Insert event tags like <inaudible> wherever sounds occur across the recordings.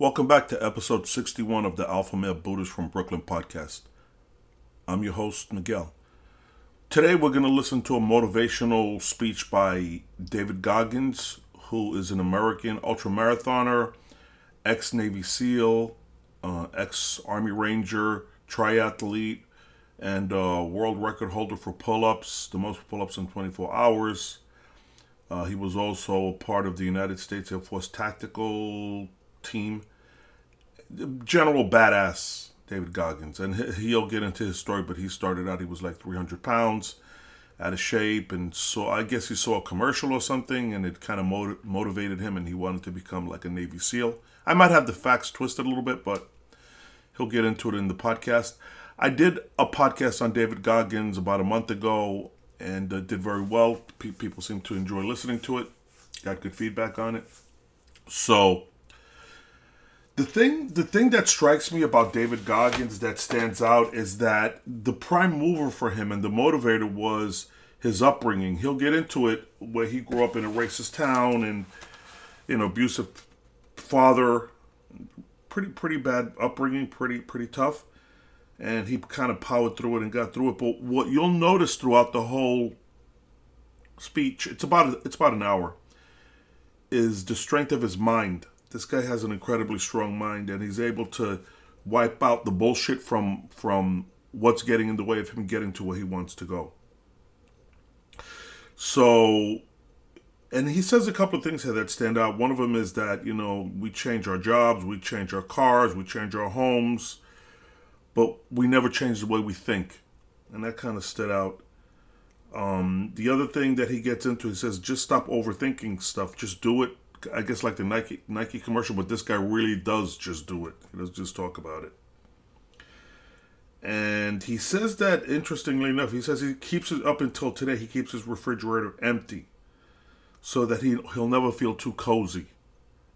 Welcome back to episode 61 of the Alpha Male Buddhist from Brooklyn podcast. I'm your host, Miguel. Today we're going to listen to a motivational speech by David Goggins, who is an American ultramarathoner, ex Navy SEAL, uh, ex Army Ranger, triathlete, and uh, world record holder for pull ups, the most pull ups in 24 hours. Uh, he was also part of the United States Air Force tactical team. General badass David Goggins, and he'll get into his story. But he started out; he was like 300 pounds, out of shape, and so I guess he saw a commercial or something, and it kind of motiv- motivated him, and he wanted to become like a Navy SEAL. I might have the facts twisted a little bit, but he'll get into it in the podcast. I did a podcast on David Goggins about a month ago and uh, did very well. P- people seem to enjoy listening to it. Got good feedback on it. So the thing the thing that strikes me about David Goggins that stands out is that the prime mover for him and the motivator was his upbringing. He'll get into it where he grew up in a racist town and you know abusive father, pretty pretty bad upbringing, pretty pretty tough and he kind of powered through it and got through it. But what you'll notice throughout the whole speech, it's about it's about an hour, is the strength of his mind. This guy has an incredibly strong mind, and he's able to wipe out the bullshit from from what's getting in the way of him getting to where he wants to go. So, and he says a couple of things here that stand out. One of them is that you know we change our jobs, we change our cars, we change our homes but we never change the way we think, and that kind of stood out. Um, the other thing that he gets into, he says, just stop overthinking stuff. Just do it. I guess like the Nike Nike commercial, but this guy really does just do it. He does just talk about it. And he says that interestingly enough, he says he keeps it up until today. He keeps his refrigerator empty, so that he he'll never feel too cozy.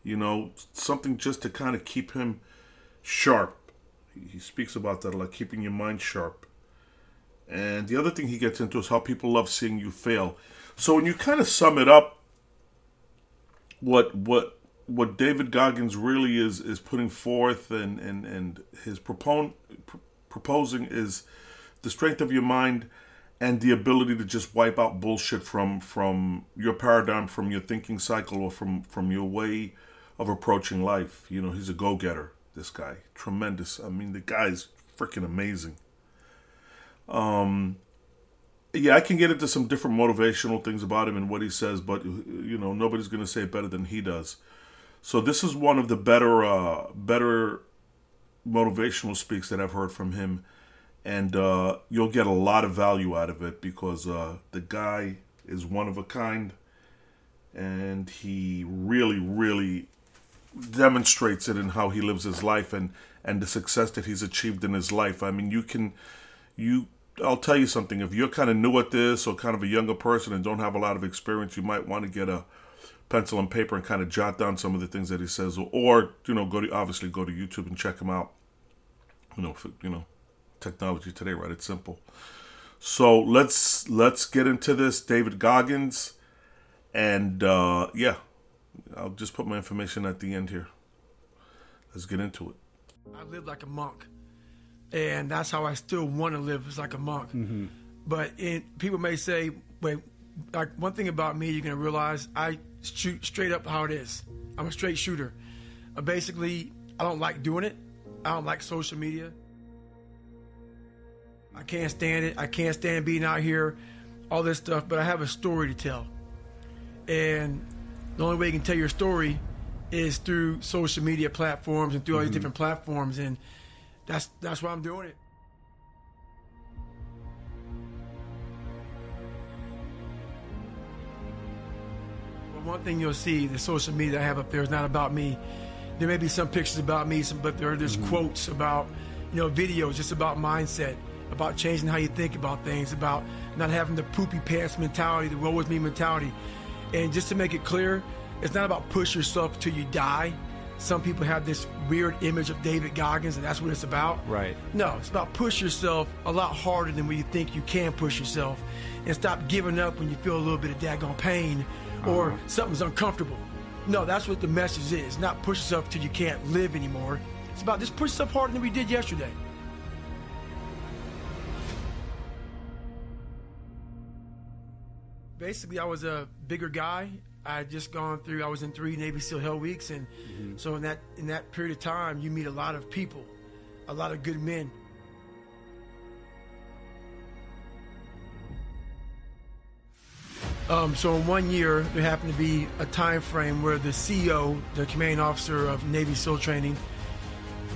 You know, something just to kind of keep him sharp he speaks about that, like keeping your mind sharp. And the other thing he gets into is how people love seeing you fail. So when you kind of sum it up, what what what David Goggins really is is putting forth and and and his propon- pr- proposing is the strength of your mind and the ability to just wipe out bullshit from from your paradigm, from your thinking cycle, or from from your way of approaching life. You know, he's a go getter this guy. Tremendous. I mean, the guy's freaking amazing. Um, yeah, I can get into some different motivational things about him and what he says, but you know, nobody's going to say it better than he does. So this is one of the better, uh, better motivational speaks that I've heard from him, and uh, you'll get a lot of value out of it because uh, the guy is one of a kind, and he really, really demonstrates it in how he lives his life and and the success that he's achieved in his life. I mean, you can you I'll tell you something. If you're kind of new at this or kind of a younger person and don't have a lot of experience, you might want to get a pencil and paper and kind of jot down some of the things that he says, or, you know, go to obviously go to YouTube and check him out. You know, for, you know, technology today, right? It's simple. So let's let's get into this, David Goggins, and uh, yeah, I'll just put my information at the end here. Let's get into it. I live like a monk, and that's how I still want to live as like a monk. Mm-hmm. But in, people may say, "Wait, like one thing about me, you're gonna realize I shoot straight up how it is. I'm a straight shooter. Uh, basically, I don't like doing it. I don't like social media. I can't stand it. I can't stand being out here, all this stuff. But I have a story to tell, and the only way you can tell your story is through social media platforms and through all these mm-hmm. different platforms, and that's that's why I'm doing it. But one thing you'll see, the social media I have up there is not about me. There may be some pictures about me, some, but there are just mm-hmm. quotes about, you know, videos just about mindset, about changing how you think about things, about not having the poopy pants mentality, the roll with me mentality. And just to make it clear, it's not about push yourself till you die. Some people have this weird image of David Goggins, and that's what it's about. Right. No, it's about push yourself a lot harder than when you think you can push yourself, and stop giving up when you feel a little bit of daggone pain or uh-huh. something's uncomfortable. No, that's what the message is. Not push yourself till you can't live anymore. It's about just push yourself harder than we did yesterday. Basically, I was a bigger guy. I had just gone through. I was in three Navy SEAL Hell Weeks, and mm-hmm. so in that in that period of time, you meet a lot of people, a lot of good men. Um, so in one year, there happened to be a time frame where the CEO, the commanding officer of Navy SEAL training,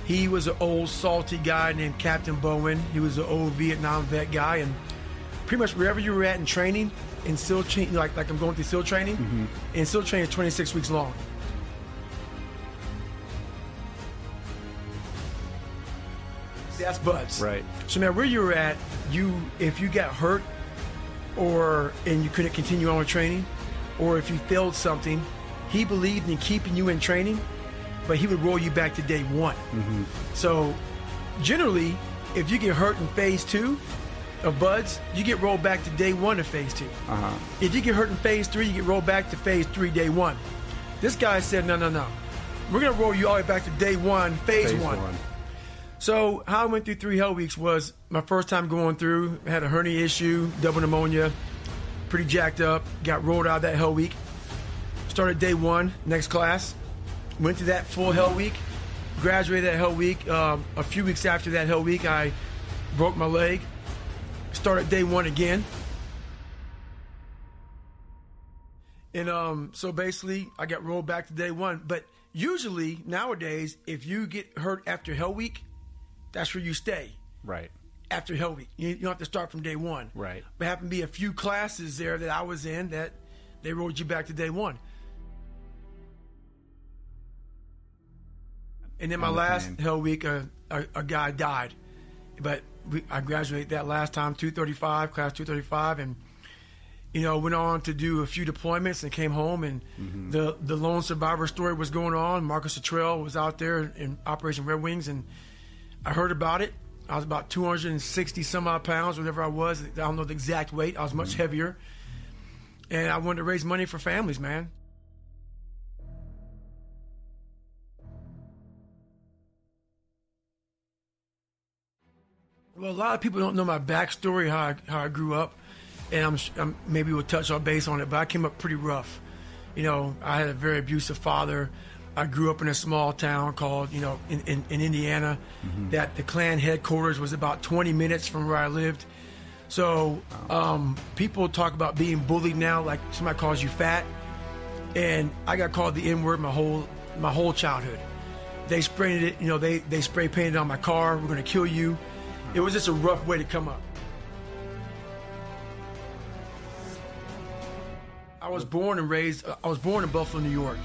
he was an old salty guy named Captain Bowen. He was an old Vietnam vet guy, and pretty much wherever you were at in training, in SEAL training, like like I'm going through SEAL training, mm-hmm. and SEAL training is 26 weeks long. That's BUD/S. Right. So now where you were at, you if you got hurt or and you couldn't continue on with training, or if you failed something, he believed in keeping you in training, but he would roll you back to day one. Mm-hmm. So generally, if you get hurt in phase two of BUD/S, you get rolled back to day one of phase 2 uh-huh. If you get hurt in phase three, you get rolled back to phase three, day one. This guy said, no, no, no. We're going to roll you all the way back to day one, phase, phase one. one. So how I went through three hell weeks was my first time going through. I had a hernia issue, double pneumonia, pretty jacked up. Got rolled out that hell week. Started day one, next class. Went through that full hell week. Graduated that hell week. Um, a few weeks after that hell week, I broke my leg. Started day one again. And um, so basically, I got rolled back to day one. But usually nowadays, if you get hurt after Hell Week, that's where you stay. Right. After Hell Week, you, you don't have to start from day one. Right. But happened to be a few classes there that I was in that they rolled you back to day one. And then my last Hell Week, a, a, a, guy died, but we, I graduated that last time, 235, class 235, and you know went on to do a few deployments and came home, and mm-hmm. the the lone survivor story was going on. Marcus Luttrell was out there in Operation Red Wings, and I heard about it. I was about 260 some odd pounds, whatever I was. I don't know the exact weight. I was much mm-hmm. heavier. And I wanted to raise money for families, man. Well, a lot of people don't know my backstory, how I, how I grew up, and I'm, I'm maybe we'll touch our base on it. But I came up pretty rough. You know, I had a very abusive father. I grew up in a small town called, you know, in, in, in Indiana, mm-hmm. that the Klan headquarters was about 20 minutes from where I lived. So um, people talk about being bullied now, like somebody calls you fat, and I got called the N word my whole my whole childhood. They sprayed it, you know, they they spray painted on my car. We're gonna kill you. It was just a rough way to come up. I was born and raised. Uh, I was born in Buffalo, New York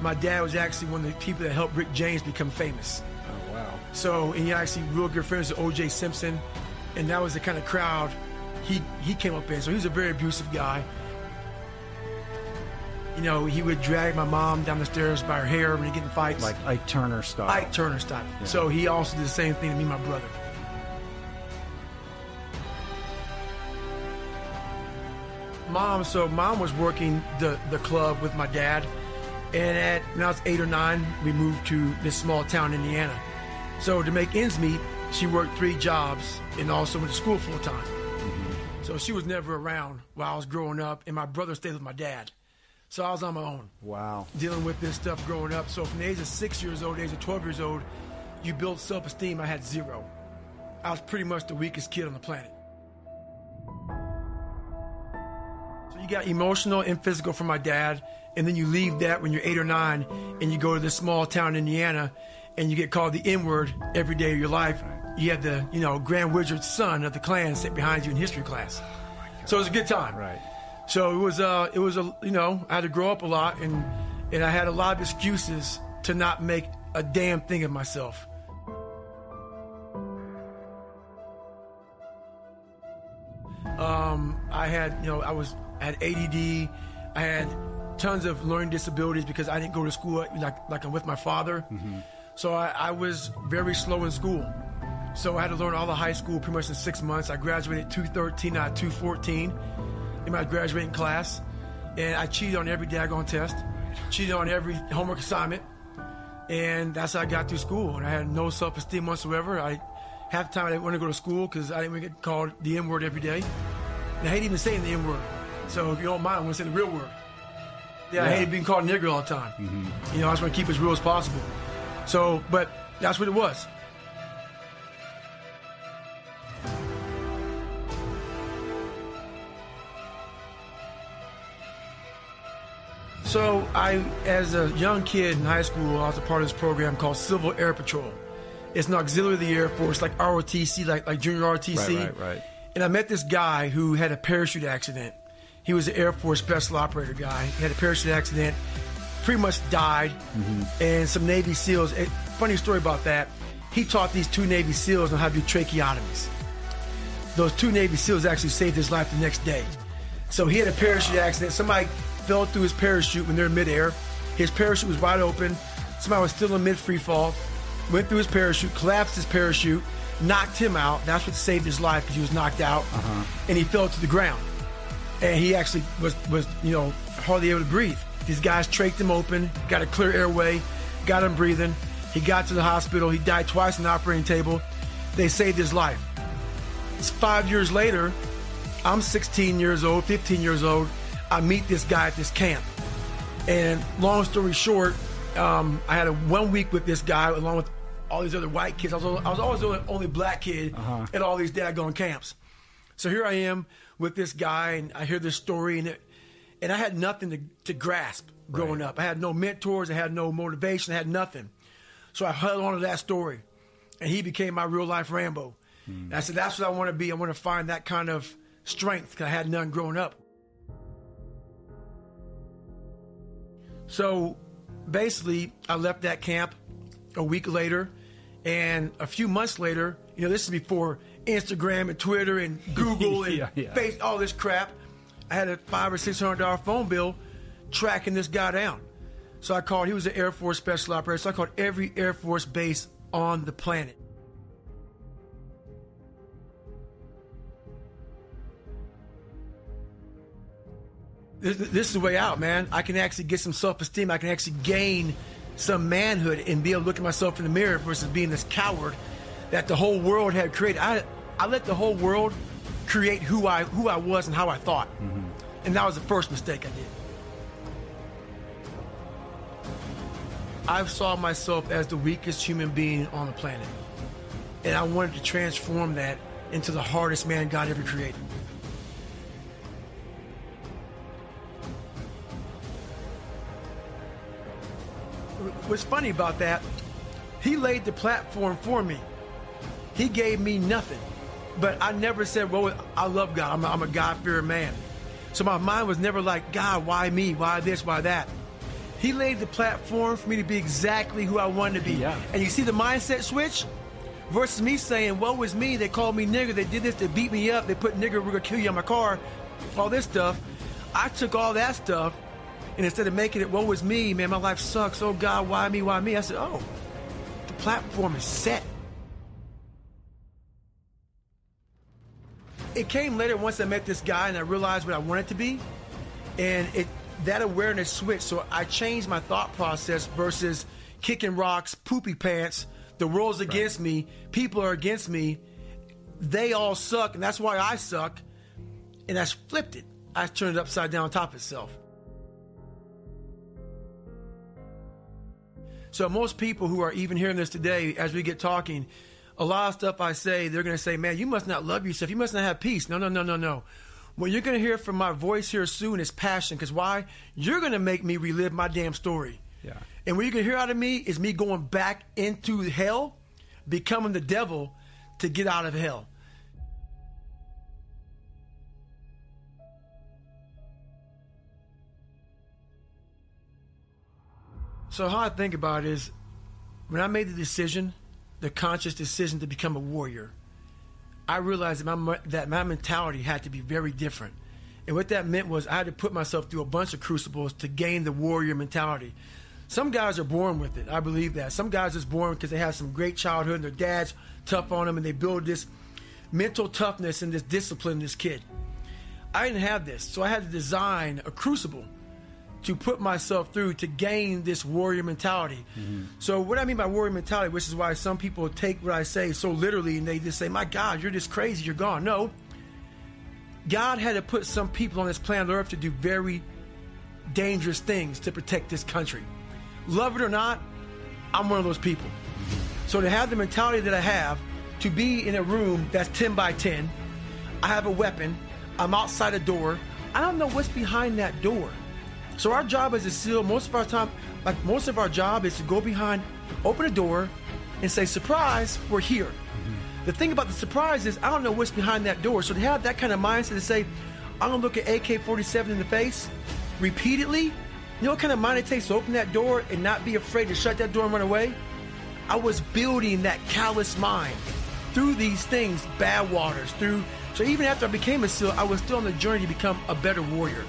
my dad was actually one of the people that helped Rick James become famous. Oh wow! So and he actually real good friends with O.J. Simpson, and that was the kind of crowd he he came up in. So he was a very abusive guy. You know, he would drag my mom down the stairs by her hair when he get in fights. Like Ike Turner style. Ike Turner style. Yeah. So he also did the same thing to me and my brother. Mom, so mom was working the, the club with my dad and at when I was eight or nine, we moved to this small town, Indiana. So to make ends meet, she worked three jobs and also went to school full time. Mm-hmm. So she was never around while I was growing up, and my brother stayed with my dad. So I was on my own. Wow. Dealing with this stuff growing up. So from the age of six years old, age of 12 years old, you build self esteem. I had zero. I was pretty much the weakest kid on the planet. Got emotional and physical from my dad and then you leave that when you're eight or nine and you go to this small town in Indiana and you get called the N word every day of your life. You have the, you know, Grand Wizard's son of the Klan sit behind you in history class. So it was a good time. Right. So it was, uh, it was a, you know, I had to grow up a lot and, and I had a lot of excuses to not make a damn thing of myself. Um, I had, you know, I was, I had ADD. I had tons of learning disabilities because I didn't go to school like like I'm with my father. Mm-hmm. So I, I, was very slow in school. So I had to learn all the high school pretty much in six months. I graduated 213 out of 214 in my graduating class, and I cheated on every daggone test. cheated on every homework assignment, and that's how I got through school. And I had no self-esteem whatsoever. I half the time I didn't want to go to school because I didn't get called the N word every day. And I hate even saying the N word. So if you don't mind, I want to say the real word. Yeah, I hate being called nigger all the time. Mm-hmm. You know, I just want to keep it as real as possible. So, but that's what it was. So I, as a young kid in high school, I was a part of this program called Civil Air Patrol. It's an auxiliary of the Air Force, like ROTC, like like junior ROTC. Right, right, right. And I met this guy who had a parachute accident. He was an Air Force special operator guy. He had a parachute accident, pretty much died. Mm-hmm. And some Navy SEALs. funny story about that. He taught these two Navy SEAls on how to do tracheotomies. Those two Navy SEAls actually saved his life the next day. So he had a parachute accident. Somebody fell through his parachute when they're in midair. His parachute was wide open. Somebody was still in mid free fall. Went through his parachute, collapsed his parachute, knocked him out. That's what saved his life because he was knocked out, uh-huh. and he fell to the ground. And he actually was was you know hardly able to breathe. These guys trached him open, got a clear airway, got him breathing. He got to the hospital. He died twice on the operating table. They saved his life. It's five years later. I'm 16 years old, 15 years old. I meet this guy at this camp. And long story short, um, I had a one week with this guy along with all these other white kids. I was, I was always the only, only black kid at all these daggone camps. So here I am with this guy, and I hear this story, and it, and I had nothing to, to grasp growing up. I had no mentors, I had no motivation, I had nothing. So I held on to that story, and he became my real life Rambo. And I said, that's what I want to be. I want to find that kind of strength because I had none growing up. So basically, I left that camp a week later, and a few months later, you know, this is before Instagram and Twitter and <laughs> Google and Yeah, yeah. Face, all this crap. I had a five or six hundred dollar phone bill tracking this guy down. So I called. He was an Air Force special operator. So I called every Air Force base on the planet. this, this is the way out, man. I can actually get some self esteem. I can actually gain some manhood and be able to look at myself in the mirror versus being this coward that the whole world had created. I, I let the whole world create who I who I was and how I thought, mm-hmm. and that was the first mistake I did. I saw myself as the weakest human being on the planet, and I wanted to transform that into the hardest man God ever created. what's funny about that, he laid the platform for me. He gave me nothing. But I never said, well, I love God. I'm a, I'm a God fearing man. So my mind was never like, God, why me? Why this? Why that? He laid the platform for me to be exactly who I wanted to be. Yeah. And you see the mindset switch? Versus me saying, woe is me, they called me nigger, they did this, they beat me up, they put nigger, we're gonna kill you on my car, all this stuff. I took all that stuff and instead of making it, woe is me, man, my life sucks. Oh God, why me? Why me? I said, oh, the platform is set. It came later once I met this guy and I realized what I wanted to be, and it that awareness switched. So I changed my thought process versus kicking rocks, poopy pants. The world's against me. People are against me. They all suck, and that's why I suck. And I flipped it. I turned it upside down on top of itself. So most people who are even hearing this today, as we get talking, a lot of stuff I say, they're going to say, "Man, you must not love yourself. You must not have peace." No, no, no, no, no. What you're going to hear from my voice here soon is passion. Because why? You're going to make me relive my damn story. Yeah. And what you're going to hear out of me is me going back into hell, becoming the devil to get out of hell. So how I think about it is when I made the decision, the conscious decision to become a warrior, I realized that my, that my mentality had to be very different. And what that meant was I had to put myself through a bunch of crucibles to gain the warrior mentality. Some guys are born with it. I believe that. Some guys are born because they have some great childhood and their dad's tough on them and they build this mental toughness and this discipline in this kid. I didn't have this. So I had to design a crucible to put myself through to gain this warrior mentality. Mm-hmm. So, what I mean by warrior mentality, which is why some people take what I say so literally and they just say, My God, you're just crazy, you're gone. No. God had to put some people on this planet Earth to do very dangerous things to protect this country. Love it or not, I'm one of those people. So, to have the mentality that I have, to be in a room that's 10 by 10, I have a weapon, I'm outside a door, I don't know what's behind that door. So our job as a SEAL, most of our time, like most of our job is to go behind, open a door, and say, surprise, we're here. Mm-hmm. The thing about the surprise is I don't know what's behind that door. So to have that kind of mindset to say, I'm gonna look at AK-47 in the face repeatedly, you know what kind of mind it takes to open that door and not be afraid to shut that door and run away? I was building that callous mind through these things, Badwaters, through so even after I became a SEAL, I was still on the journey to become a better warrior.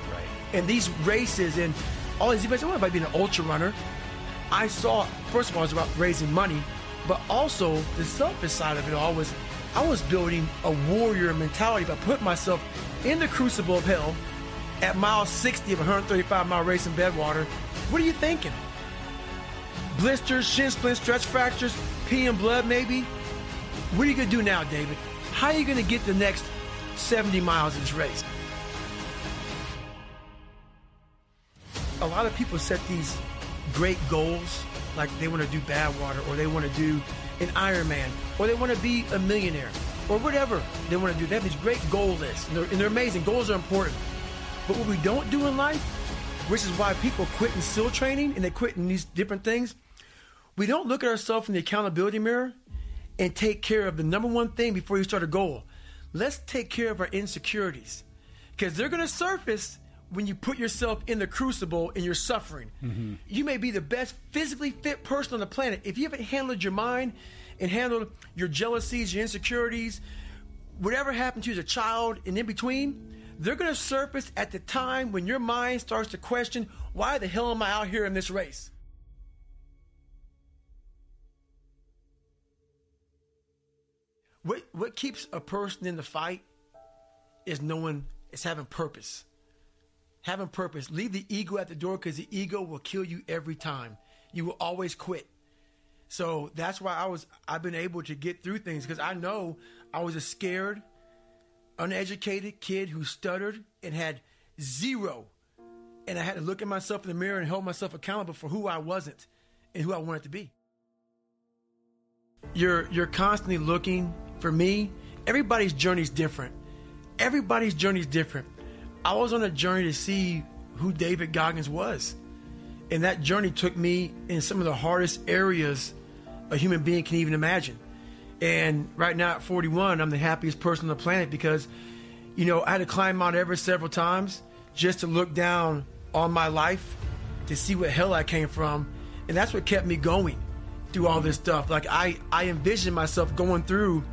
And these races and all these events, I wasn't about being an ultra runner. I saw, first of all, it was about raising money, but also the selfish side of it all was I was building a warrior mentality by putting myself in the crucible of hell at mile 60 of a 135 mile race in Badwater. What are you thinking? Blisters, shin splints, stretch fractures, peeing blood maybe? What are you going to do now, David? How are you going to get the next 70 miles of this race? A lot of people set these great goals, like they want to do Badwater, or they want to do an Ironman, or they want to be a millionaire, or whatever they want to do. They have these great goal lists, and they're, and they're amazing. Goals are important. But what we don't do in life, which is why people quit in SEAL training and they quit in these different things, we don't look at ourselves in the accountability mirror and take care of the number one thing before you start a goal. Let's take care of our insecurities because they're going to surface when you put yourself in the crucible and you're suffering. Mm-hmm. You may be the best physically fit person on the planet. If you haven't handled your mind and handled your jealousies, your insecurities, whatever happened to you as a child and in between, they're going to surface at the time when your mind starts to question, why the hell am I out here in this race? What what keeps a person in the fight is knowing is having purpose. Having purpose. Leave the ego at the door because the ego will kill you every time. You will always quit. So that's why I was I've been able to get through things because I know I was a scared, uneducated kid who stuttered and had zero. And I had to look at myself in the mirror and hold myself accountable for who I wasn't and who I wanted to be. You're you're constantly looking for me, everybody's journey is different. Everybody's journey is different. I was on a journey to see who David Goggins was. And that journey took me in some of the hardest areas a human being can even imagine. And right now at 41, I'm the happiest person on the planet because, you know, I had to climb Mount Everest several times just to look down on my life to see what hell I came from. And that's what kept me going through all this stuff. Like I, I envisioned myself going through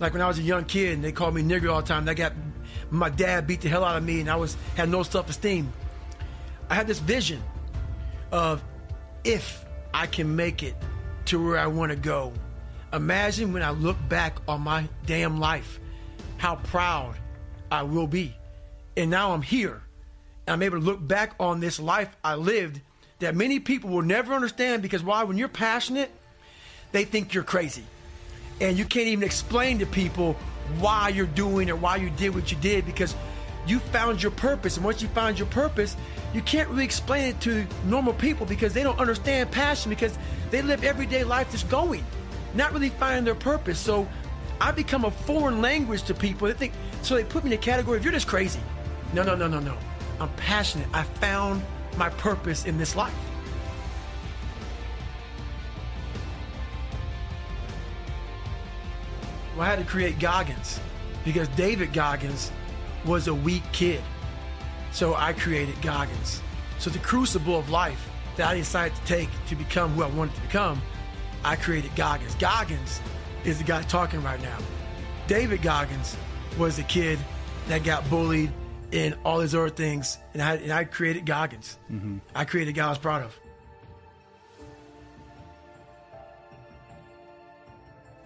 like when I was a young kid and they called me nigger all the time. They got my dad beat the hell out of me and I was had no self-esteem. I had this vision of if I can make it to where I want to go. Imagine when I look back on my damn life, how proud I will be. And now I'm here. and I'm able to look back on this life I lived that many people will never understand because why? When you're passionate, they think you're crazy and you can't even explain to people why you're doing or why you did what you did because you found your purpose. And once you find your purpose, you can't really explain it to normal people because they don't understand passion because they live everyday life just going, not really finding their purpose. So I become a foreign language to people. They think so they put me in the category of you're just crazy. No, no, no, no, no. I'm passionate. I found my purpose in this life. Well, I had to create Goggins because David Goggins was a weak kid. So I created Goggins. So the crucible of life that I decided to take to become who I wanted to become, I created Goggins. Goggins is the guy talking right now. David Goggins was the kid that got bullied and all these other things, and I, and I created Goggins. Mm-hmm. I created a guy I was proud of.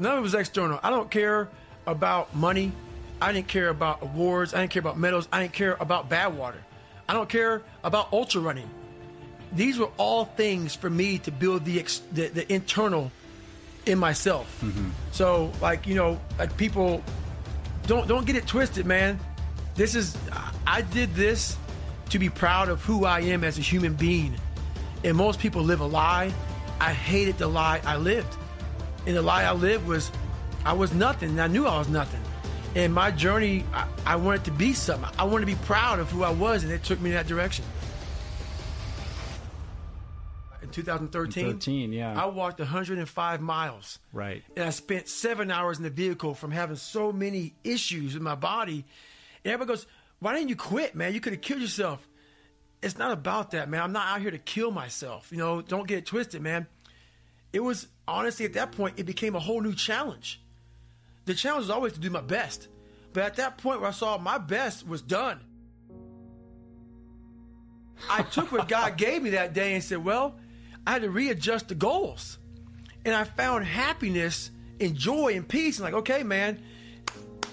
None of it was external. I don't care about money. I didn't care about awards. I didn't care about medals. I didn't care about Badwater. I don't care about ultra running. these were all things for me to build the ex- the, the internal in myself. Mm-hmm. So like you know like people don't don't get it twisted, man. This is I did this to be proud of who I am as a human being. And most people live a lie. I hated the lie I lived. And the lie I lived was I was nothing. And I knew I was nothing. And my journey, I, I wanted to be something. I wanted to be proud of who I was, and it took me in that direction. In 2013, 13, yeah. I walked 105 miles. Right. And I spent seven hours in the vehicle from having so many issues with my body. And everybody goes, Why didn't you quit, man? You could have killed yourself. It's not about that, man. I'm not out here to kill myself. You know, don't get it twisted, man. It was honestly at that point, it became a whole new challenge. The challenge was always to do my best. But at that point where I saw my best was done, I took what God <laughs> gave me that day and said, Well, I had to readjust the goals. And I found happiness and joy and peace. And like, okay, man,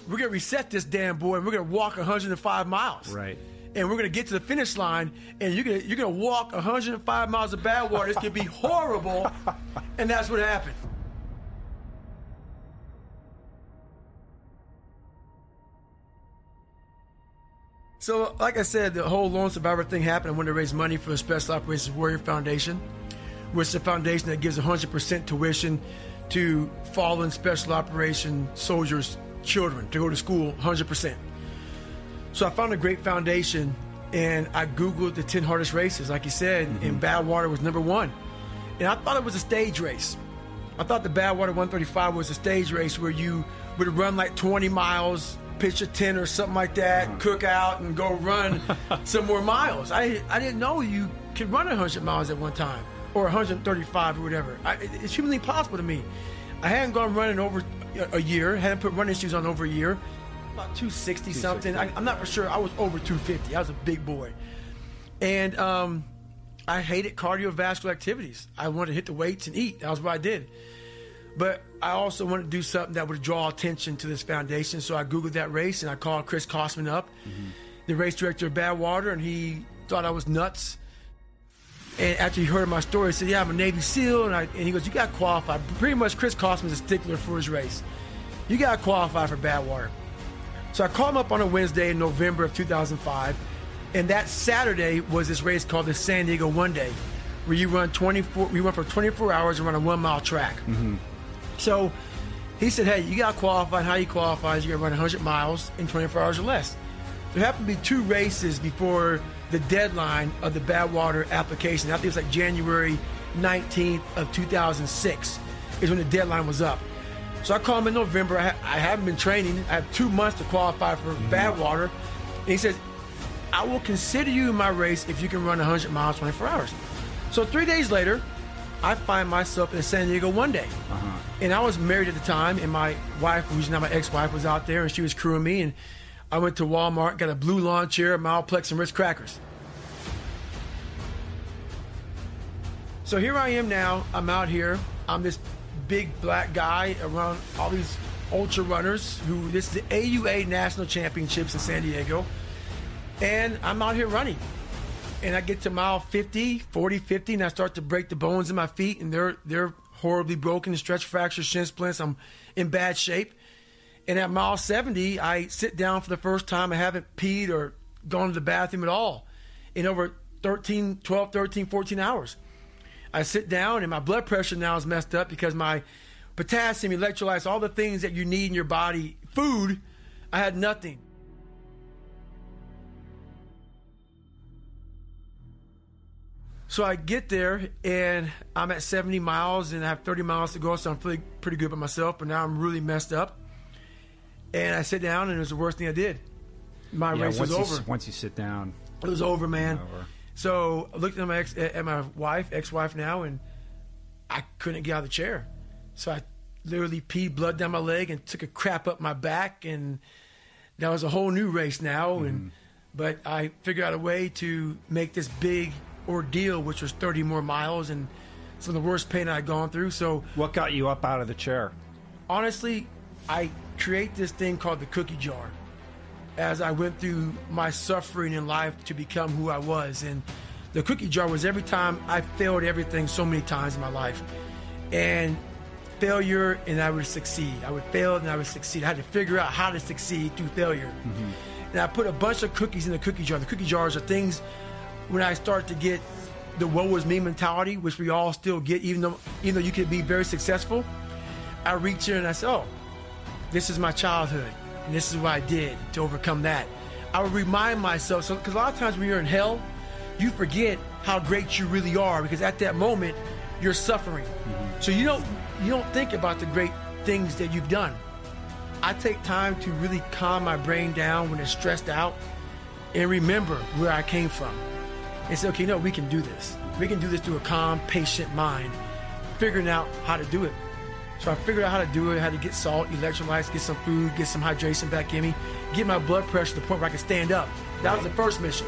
we're gonna reset this damn boy and we're gonna walk 105 miles. Right. And we're gonna get to the finish line and you're gonna you're gonna walk 105 miles of Badwater. It's gonna be horrible. <laughs> and that's what happened. So, like I said, the whole lone survivor thing happened. I wanted to raise money for the Special Operations Warrior Foundation, which is a foundation that gives 100% tuition to fallen Special Operation soldiers' children to go to school 100%. So I found a great foundation and I Googled the 10 hardest races, like you said, and mm-hmm. Badwater was number one. And I thought it was a stage race. I thought the Badwater 135 was a stage race where you would run like 20 miles, pitch a 10 or something like that, uh-huh. cook out, and go run <laughs> some more miles. I, I didn't know you could run 100 miles at one time or 135 or whatever. I, it's humanly possible to me. I hadn't gone running over a year, hadn't put running shoes on over a year, about 260 something. I, I'm not for sure. I was over 250. I was a big boy. And um, I hated cardiovascular activities. I wanted to hit the weights and eat. That was what I did. But I also wanted to do something that would draw attention to this foundation. So I Googled that race and I called Chris Kostman up, the race director of Badwater, and he thought I was nuts. And after he heard my story, he said, Yeah, I'm a Navy SEAL. And, I, and he goes, You got qualify. Pretty much, Chris Kostman's a stickler for his race. You got qualify for Badwater. So I called him up on a Wednesday in November of 2005. And that Saturday was this race called the San Diego One Day, where you run 24, you run for 24 hours and run a one mile track. Mm-hmm. So he said, Hey, you got to qualify. And how you qualify is you got to run 100 miles in 24 hours or less. There happened to be two races before the deadline of the Badwater application. I think it was like January 19th of 2006 is when the deadline was up. So I called him in November. I, ha- I haven't been training. I have two months to qualify for mm-hmm. Badwater. And he says, I will consider you in my race if you can run 100 miles 24 hours. So three days later, I find myself in San Diego one day. Uh-huh. And I was married at the time, and my wife, who's now my ex-wife, was out there, and she was crewing me. And I went to Walmart, got a blue lawn chair, a Myoplex, and Ritz crackers. So here I am now. I'm out here. I'm this big black guy around all these ultra runners. Who this is the AUA National Championships in San Diego, and I'm out here running. And I get to mile 50, 40, 50, and I start to break the bones in my feet, and they're they're horribly broken, stretch fractures, shin splints. I'm in bad shape. And at mile 70, I sit down for the first time. I haven't peed or gone to the bathroom at all in over 13, 12, 13, 14 hours. I sit down and my blood pressure now is messed up because my potassium, electrolytes, all the things that you need in your body, food, I had nothing. So I get there and I'm at 70 miles and I have 30 miles to go, so I'm feeling pretty good by myself, but now I'm really messed up. And I sit down and it was the worst thing I did. My Yeah, race was you, over. s- once you sit down, It was over, man. Over. So I looked at my ex, at my wife, ex-wife now, and I couldn't get out of the chair. So I literally peed blood down my leg and took a crap up my back, and that was a whole new race now. And mm-hmm. but I figured out a way to make this big ordeal, which was 30 more miles and some of the worst pain I'd gone through. So what got you up out of the chair? honestly, I create this thing called the cookie jar as I went through my suffering in life to become who I was. And The cookie jar was every time I failed everything so many times in my life. And failure and I would succeed. I would fail and I would succeed. I had to figure out how to succeed through failure. Mm-hmm. And I put a bunch of cookies in the cookie jar. The cookie jars are things when I start to get the woe is me mentality, which we all still get, even though even though you can be very successful. I reach in and I say, Oh, this is my childhood, and this is what I did to overcome that. I would remind myself, so because a lot of times when you're in hell, you forget how great you really are because at that moment you're suffering. Mm-hmm. So you don't you don't think about the great things that you've done. I take time to really calm my brain down when it's stressed out and remember where I came from. And say, okay, no, we can do this. We can do this through a calm, patient mind, figuring out how to do it. So I figured out how to do it, how to get salt, electrolytes, get some food, get some hydration back in me, get my blood pressure to the point where I can stand up. That was the first mission.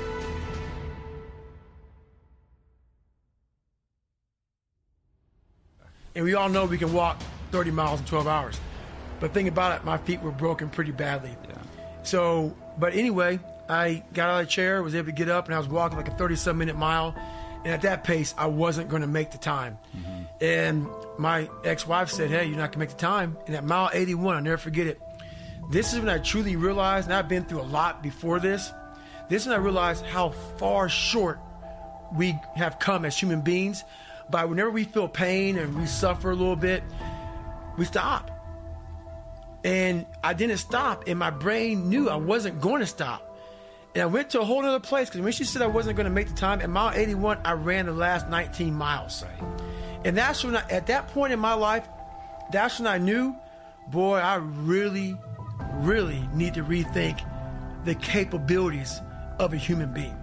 And we all know we can walk 30 miles in 12 hours. But think about it, my feet were broken pretty badly. So, but anyway, I got out of the chair, was able to get up, and I was walking like a 30 some minute mile. And at that pace, I wasn't going to make the time. And my ex wife said, Hey, you're not going to make the time. And at mile 81, I'll never forget it. This is when I truly realized, and I've been through a lot before this, this is when I realized how far short we have come as human beings. By whenever we feel pain and we suffer a little bit, we stop. And I didn't stop, and my brain knew I wasn't going to stop. And I went to a whole other place because when she said I wasn't going to make the time, at mile 81, I ran the last 19 miles. And that's when, I, at that point in my life, that's when I knew, boy, I really, really need to rethink the capabilities of a human being.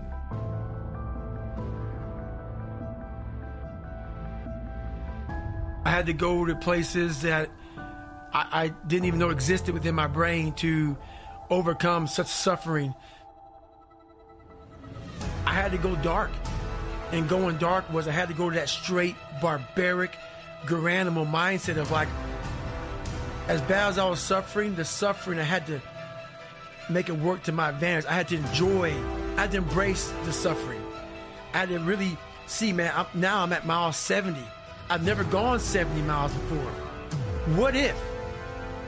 I had to go to places that I, I didn't even know existed within my brain to overcome such suffering. I had to go dark. And going dark was I had to go to that straight, barbaric, animal mindset of like, as bad as I was suffering, the suffering I had to make it work to my advantage. I had to enjoy, I had to embrace the suffering. I had to really see, man, I'm, now I'm at mile 70. I've never gone 70 miles before. What if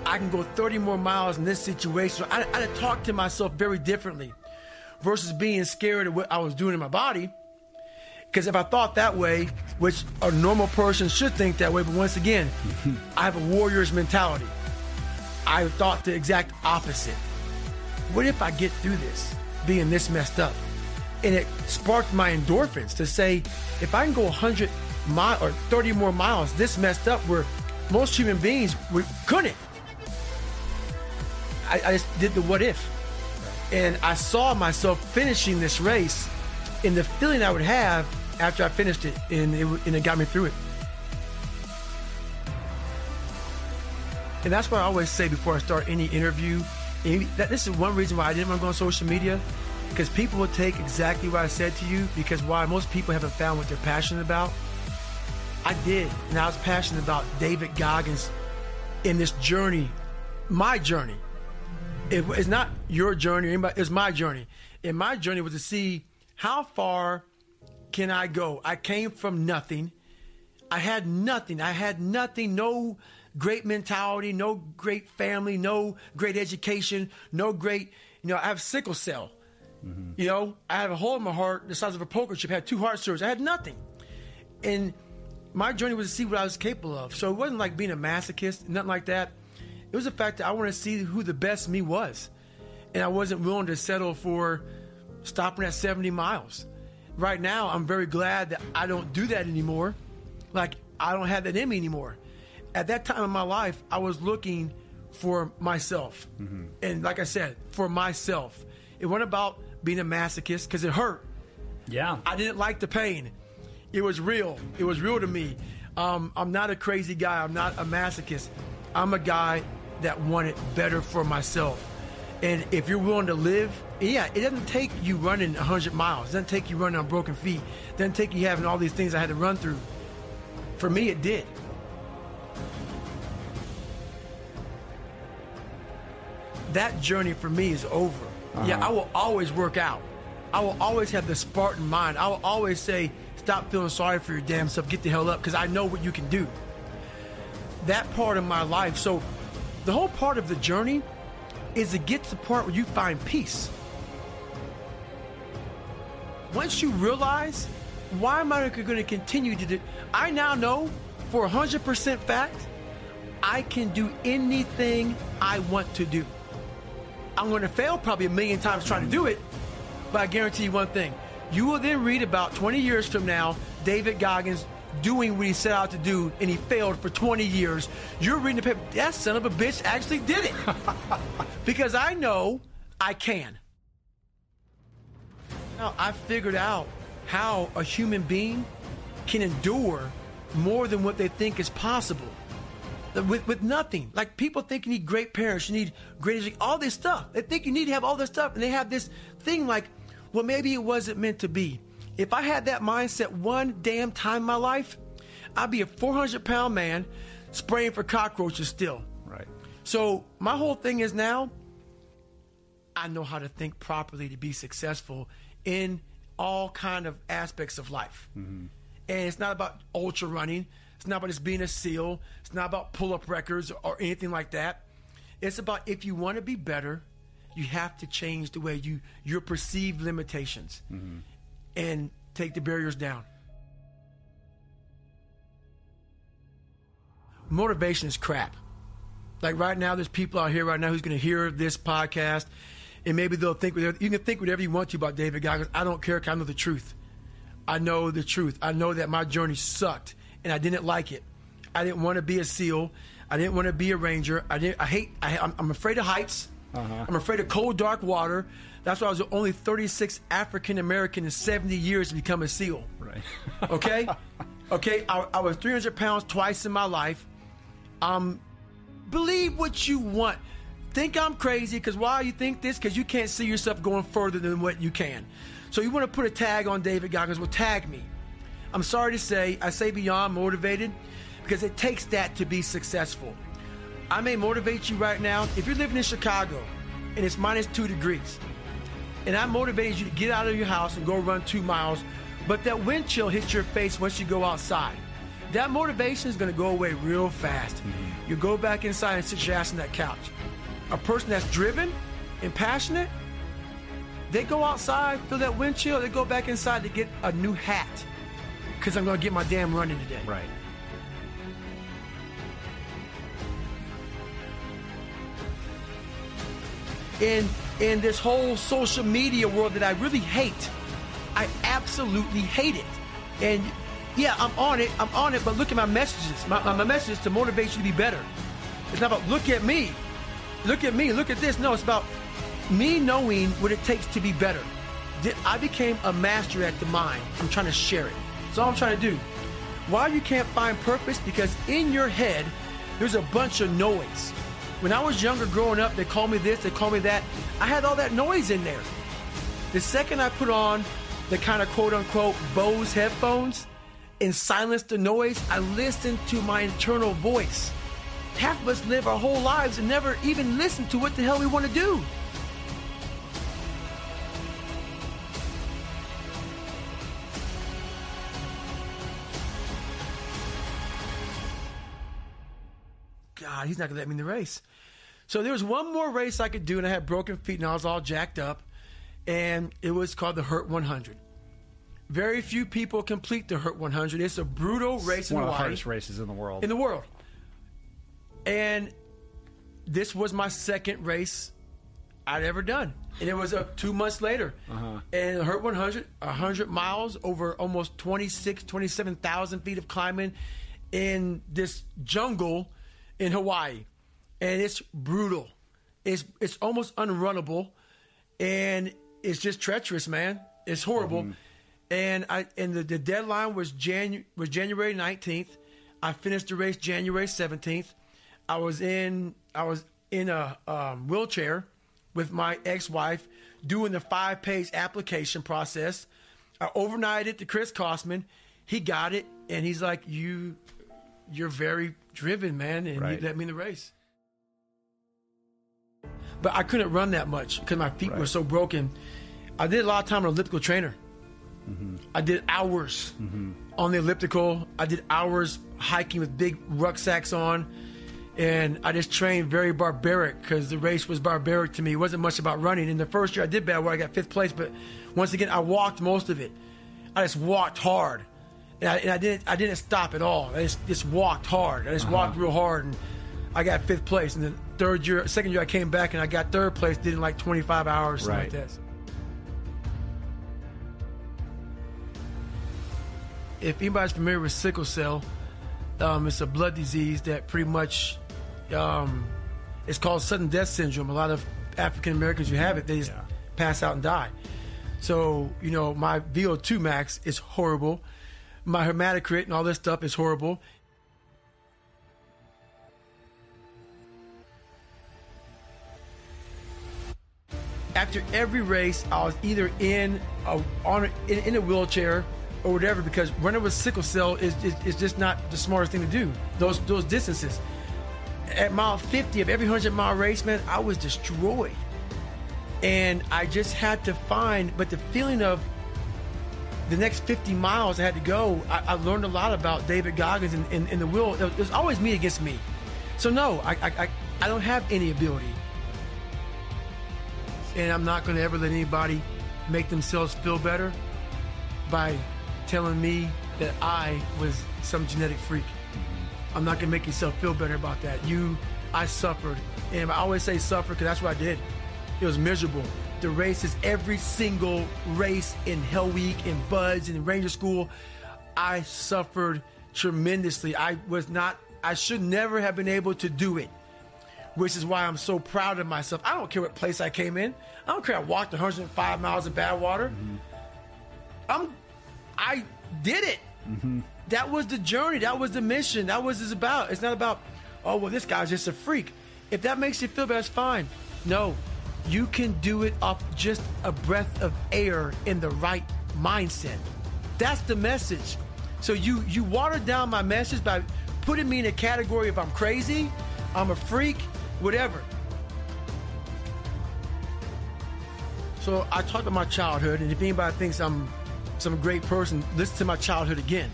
I can go 30 more miles in this situation? I, I had to talk to myself very differently versus being scared of what I was doing in my body. Because if I thought that way, which a normal person should think that way, but once again, <laughs> I have a warrior's mentality. I thought the exact opposite. What if I get through this being this messed up? And it sparked my endorphins to say, if I can go 100 mile or 30 more miles this messed up where most human beings we couldn't. I, I just did the what if. And I saw myself finishing this race and the feeling I would have after I finished it, and it, and it got me through it. And that's what I always say before I start any interview. That, this is one reason why I didn't want to go on social media, because people will take exactly what I said to you, because why most people haven't found what they're passionate about. I did, and I was passionate about David Goggins in this journey, my journey. It, it's not your journey, anybody, it's my journey. And my journey was to see how far can I go. I came from nothing. I had nothing. I had nothing. No great mentality. No great family. No great education. No great. You know, I have sickle cell. Mm-hmm. You know, I have a hole in my heart the size of a poker chip. I had two heart surgeries. I had nothing, and my journey was to see what I was capable of. So it wasn't like being a masochist, nothing like that. It was the fact that I wanted to see who the best me was. And I wasn't willing to settle for stopping at 70 miles. Right now, I'm very glad that I don't do that anymore. Like, I don't have that in me anymore. At that time in my life, I was looking for myself. Mm-hmm. And like I said, for myself. It wasn't about being a masochist because it hurt. Yeah. I didn't like the pain. It was real. It was real to me. Um, I'm not a crazy guy. I'm not a masochist. I'm a guy that wanted better for myself. And if you're willing to live, yeah, it doesn't take you running 100 miles. It doesn't take you running on broken feet. It doesn't take you having all these things I had to run through. For me, it did. That journey for me is over. Uh-huh. Yeah, I will always work out. I will always have the Spartan mind. I will always say, stop feeling sorry for your damn self, get the hell up, because I know what you can do. That part of my life. So the whole part of the journey is to get to the part where you find peace. Once you realize, why am I going to continue to do? I now know for 100% fact, I can do anything I want to do. I'm going to fail probably a million times trying to do it, but I guarantee you one thing. You will then read about 20 years from now, David Goggins doing what he set out to do and he failed for 20 years. You're reading the paper, that son of a bitch actually did it. <laughs> because I know I can. Now, I figured out how a human being can endure more than what they think is possible. With, with nothing. Like people think you need great parents, you need great all this stuff. They think you need to have all this stuff, and they have this thing like, well, maybe it wasn't meant to be. If I had that mindset one damn time in my life, I'd be a 400 pound man spraying for cockroaches still. Right. So my whole thing is now, I know how to think properly to be successful in all kind of aspects of life. Mm-hmm. And it's not about ultra running. It's not about just being a SEAL. It's not about pull up records or anything like that. It's about if you want to be better, you have to change the way you your perceived limitations mm-hmm. And take the barriers down. Motivation is crap. Like right now, there's people out here right now who's going to hear this podcast, and maybe they'll think whatever, you can think whatever you want to about David Goggins. I don't care. I know the truth. I know the truth. I know that my journey sucked and I didn't like it. I didn't want to be a SEAL. I didn't want to be a ranger. I didn't. I hate. I, am afraid of heights. Uh-huh. I'm afraid of cold, dark water. That's why I was the only 36 African American in 70 years to become a SEAL. Right. <laughs> okay. Okay. I, I, was 300 pounds twice in my life. Um, believe what you want. Think I'm crazy because why you think this? Because you can't see yourself going further than what you can. So you want to put a tag on David Goggins? Well, tag me. I'm sorry to say, I say beyond motivated because it takes that to be successful. I may motivate you right now. If you're living in Chicago and it's minus two degrees, and I motivated you to get out of your house and go run two miles, but that wind chill hits your face once you go outside. That motivation is going to go away real fast. Mm-hmm. You go back inside and sit your ass on that couch. A person that's driven and passionate, they go outside, feel that wind chill, they go back inside to get a new hat because I'm going to get my damn running today. Right. In in this whole social media world that I really hate, I absolutely hate it. And yeah, I'm on it. I'm on it. But look at my messages. My, my message is to motivate you to be better. It's not about look at me, look at me, look at this. No, it's about me knowing what it takes to be better. I became a master at the mind. I'm trying to share it. That's all I'm trying to do. Why you can't find purpose? Because in your head, there's a bunch of noise. When I was younger growing up, they called me this, they called me that. I had all that noise in there. The second I put on the kind of quote unquote Bose headphones and silenced the noise, I listened to my internal voice. Half of us live our whole lives and never even listen to what the hell we want to do. God, he's not going to let me in the race. So there was one more race I could do, and I had broken feet, and I was all jacked up. And it was called the Hurt 100. Very few people complete the Hurt 100. It's a brutal race it's in one Hawaii. of the hardest races in the world. In the world. And this was my second race I'd ever done. And it was uh, two months later. Uh-huh. And Hurt 100, 100 miles over almost 26, 27,000 feet of climbing in this jungle in Hawaii, and it's brutal. It's it's almost unrunnable, and it's just treacherous, man. It's horrible. Mm-hmm. And I and the, the deadline was Janu- was January nineteenth. I finished the race January seventeenth. I was in I was in a um, wheelchair with my ex-wife doing the five-page application process. I overnighted it to Chris Kostman. He got it, and he's like, "You, you're very driven, man, and right. you let me in the race. But I couldn't run that much because my feet right. were so broken. I did a lot of time on elliptical trainer. Mm-hmm. I did hours mm-hmm. on the elliptical. I did hours hiking with big rucksacks on. And I just trained very barbaric because the race was barbaric to me. It wasn't much about running. In the first year, I did Badwater I got fifth place, but once again, I walked most of it. I just walked hard, and I, and I didn't. I didn't stop at all. I just, just walked hard. I just walked real hard, and I got fifth place. And the third year, second year, I came back and I got third place. Did in like 25 hours, something like Right. that. if anybody's familiar with sickle cell, um, it's a blood disease that pretty much um, it's called sudden death syndrome. A lot of African Americans who have it, they just Yeah. pass out and die. So you know, my VO2 max is horrible. My hematocrit and all this stuff is horrible. After every race, I was either in a, on a, in, in a wheelchair or whatever because running with sickle cell is, is, is just not the smartest thing to do. Those those distances. At mile 50 of every 100 mile race, man, I was destroyed. And I just had to find, but the feeling of the next 50 miles I had to go, I, I learned a lot about David Goggins and, and, and the will. It was, always me against me. So, no, I, I, I, don't have any ability. And I'm not going to ever let anybody make themselves feel better by telling me that I was some genetic freak. I'm not gonna make yourself feel better about that. You, I suffered, and I always say suffer because that's what I did. It was miserable. The races, every single race in Hell Week, in BUD/S, in Ranger School, I suffered tremendously. I was not. I should never have been able to do it, which is why I'm so proud of myself. I don't care what place I came in. I don't care. I walked 105 miles of Badwater. Mm-hmm. I'm. I did it mm-hmm. that was the journey. That was the mission. That was it's about. It's not about, oh well, this guy's just a freak. If that makes you feel better, it's fine. No, you can do it off just a breath of air in the right mindset. That's the message. So you you watered down my message by putting me in a category of I'm crazy, I'm a freak, whatever. So I talked about my childhood, and if anybody thinks I'm some great person, listen to my childhood again.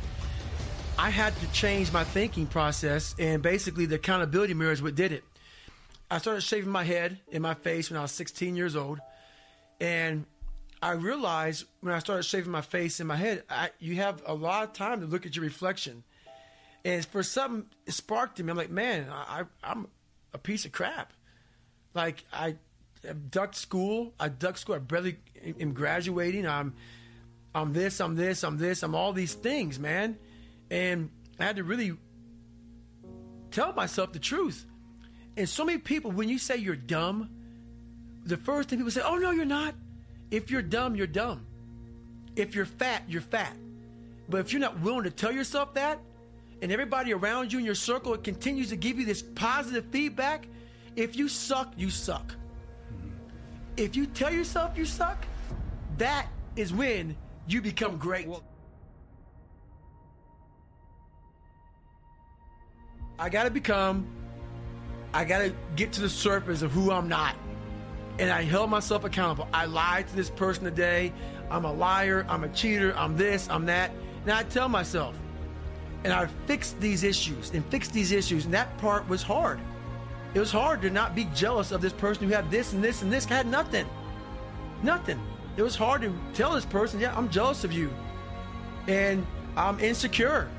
I had to change my thinking process, and basically the accountability mirror is what did it. I started shaving my head and my face when I was 16 years old, and I realized when I started shaving my face and my head, I, you have a lot of time to look at your reflection. And for something, it sparked in me. I'm like, man, I, I'm a piece of crap. Like I, I ducked school. I ducked school. I barely am graduating. I'm, I'm this. I'm this. I'm this. I'm all these things, man. And I had to really tell myself the truth. And so many people, when you say you're dumb, the first thing people say, "Oh no, you're not." If you're dumb, you're dumb. If you're fat, you're fat. But if you're not willing to tell yourself that, and everybody around you in your circle it continues to give you this positive feedback, if you suck, you suck. If you tell yourself you suck, that is when you become great. I gotta become, I gotta get to the surface of who I'm not. And I held myself accountable. I lied to this person today. I'm a liar. I'm a cheater. I'm this. I'm that. And I tell myself, and I fixed these issues and fixed these issues. And that part was hard. It was hard to not be jealous of this person who had this and this and this had nothing. Nothing. It was hard to tell this person, yeah, I'm jealous of you. And I'm insecure.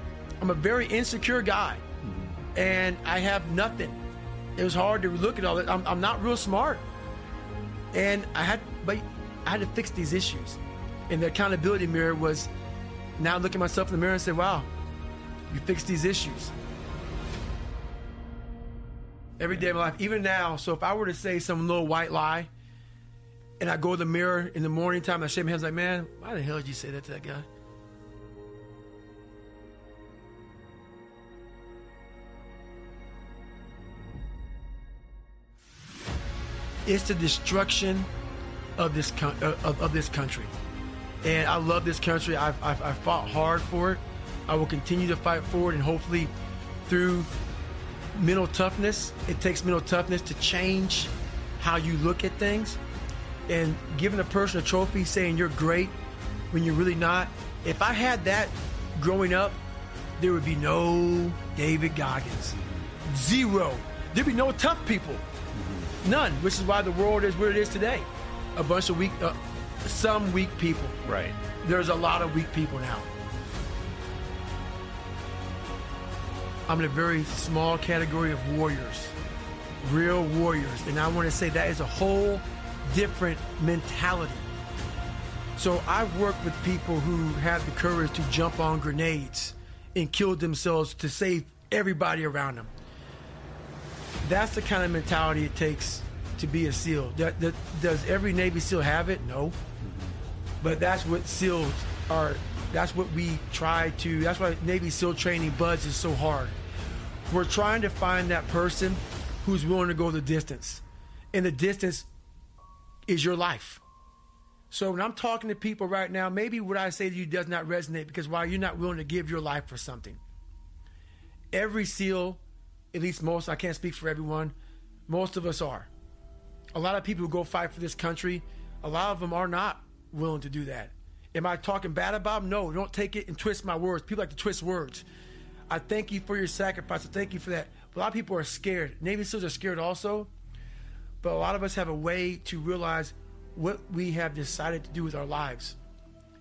I'm a very insecure guy. Mm-hmm. And I have nothing. It was hard to look at all that. I'm, I'm not real smart. And I had, but I had to fix these issues. And the accountability mirror was now look at myself in the mirror and say, wow, you fixed these issues. Every day of my life, even now. So if I were to say some little white lie, and I go to the mirror in the morning time, I shake my hands like, man, why the hell did you say that to that guy? It's the destruction of this uh, of, of this country, and I love this country. I've, I've, I've fought hard for it. I will continue to fight for it, and hopefully, through mental toughness, it takes mental toughness to change how you look at things. and giving a person a trophy saying you're great when you're really not. If I had that growing up, there would be no David Goggins. Zero. There'd be no tough people. None, which is why the world is where it is today. A bunch of weak, uh, some weak people. Right. There's a lot of weak people now. I'm in a very small category of warriors, real warriors. And I want to say that is a whole different mentality. So I've worked with people who have the courage to jump on grenades and kill themselves to save everybody around them. That's the kind of mentality it takes to be a SEAL. That, that, does every Navy SEAL have it? No. Mm-hmm. But that's what SEALs are. That's what we try to. That's why Navy SEAL training BUD/S is so hard. We're trying to find that person who's willing to go the distance, and the distance is your life. So when I'm talking to people right now, maybe what I say to you does not resonate because why you're not willing to give your life for something. Every SEAL, at least most, I can't speak for everyone, most of us are. A lot of people who go fight for this country, a lot of them are not willing to do that. Am I talking bad about them? No, don't take it and twist my words. People like to twist words. I thank you for your sacrifice. I thank you for that. A lot of people are scared. Navy SEALs are scared also. But a lot of us have a way to realize what we have decided to do with our lives.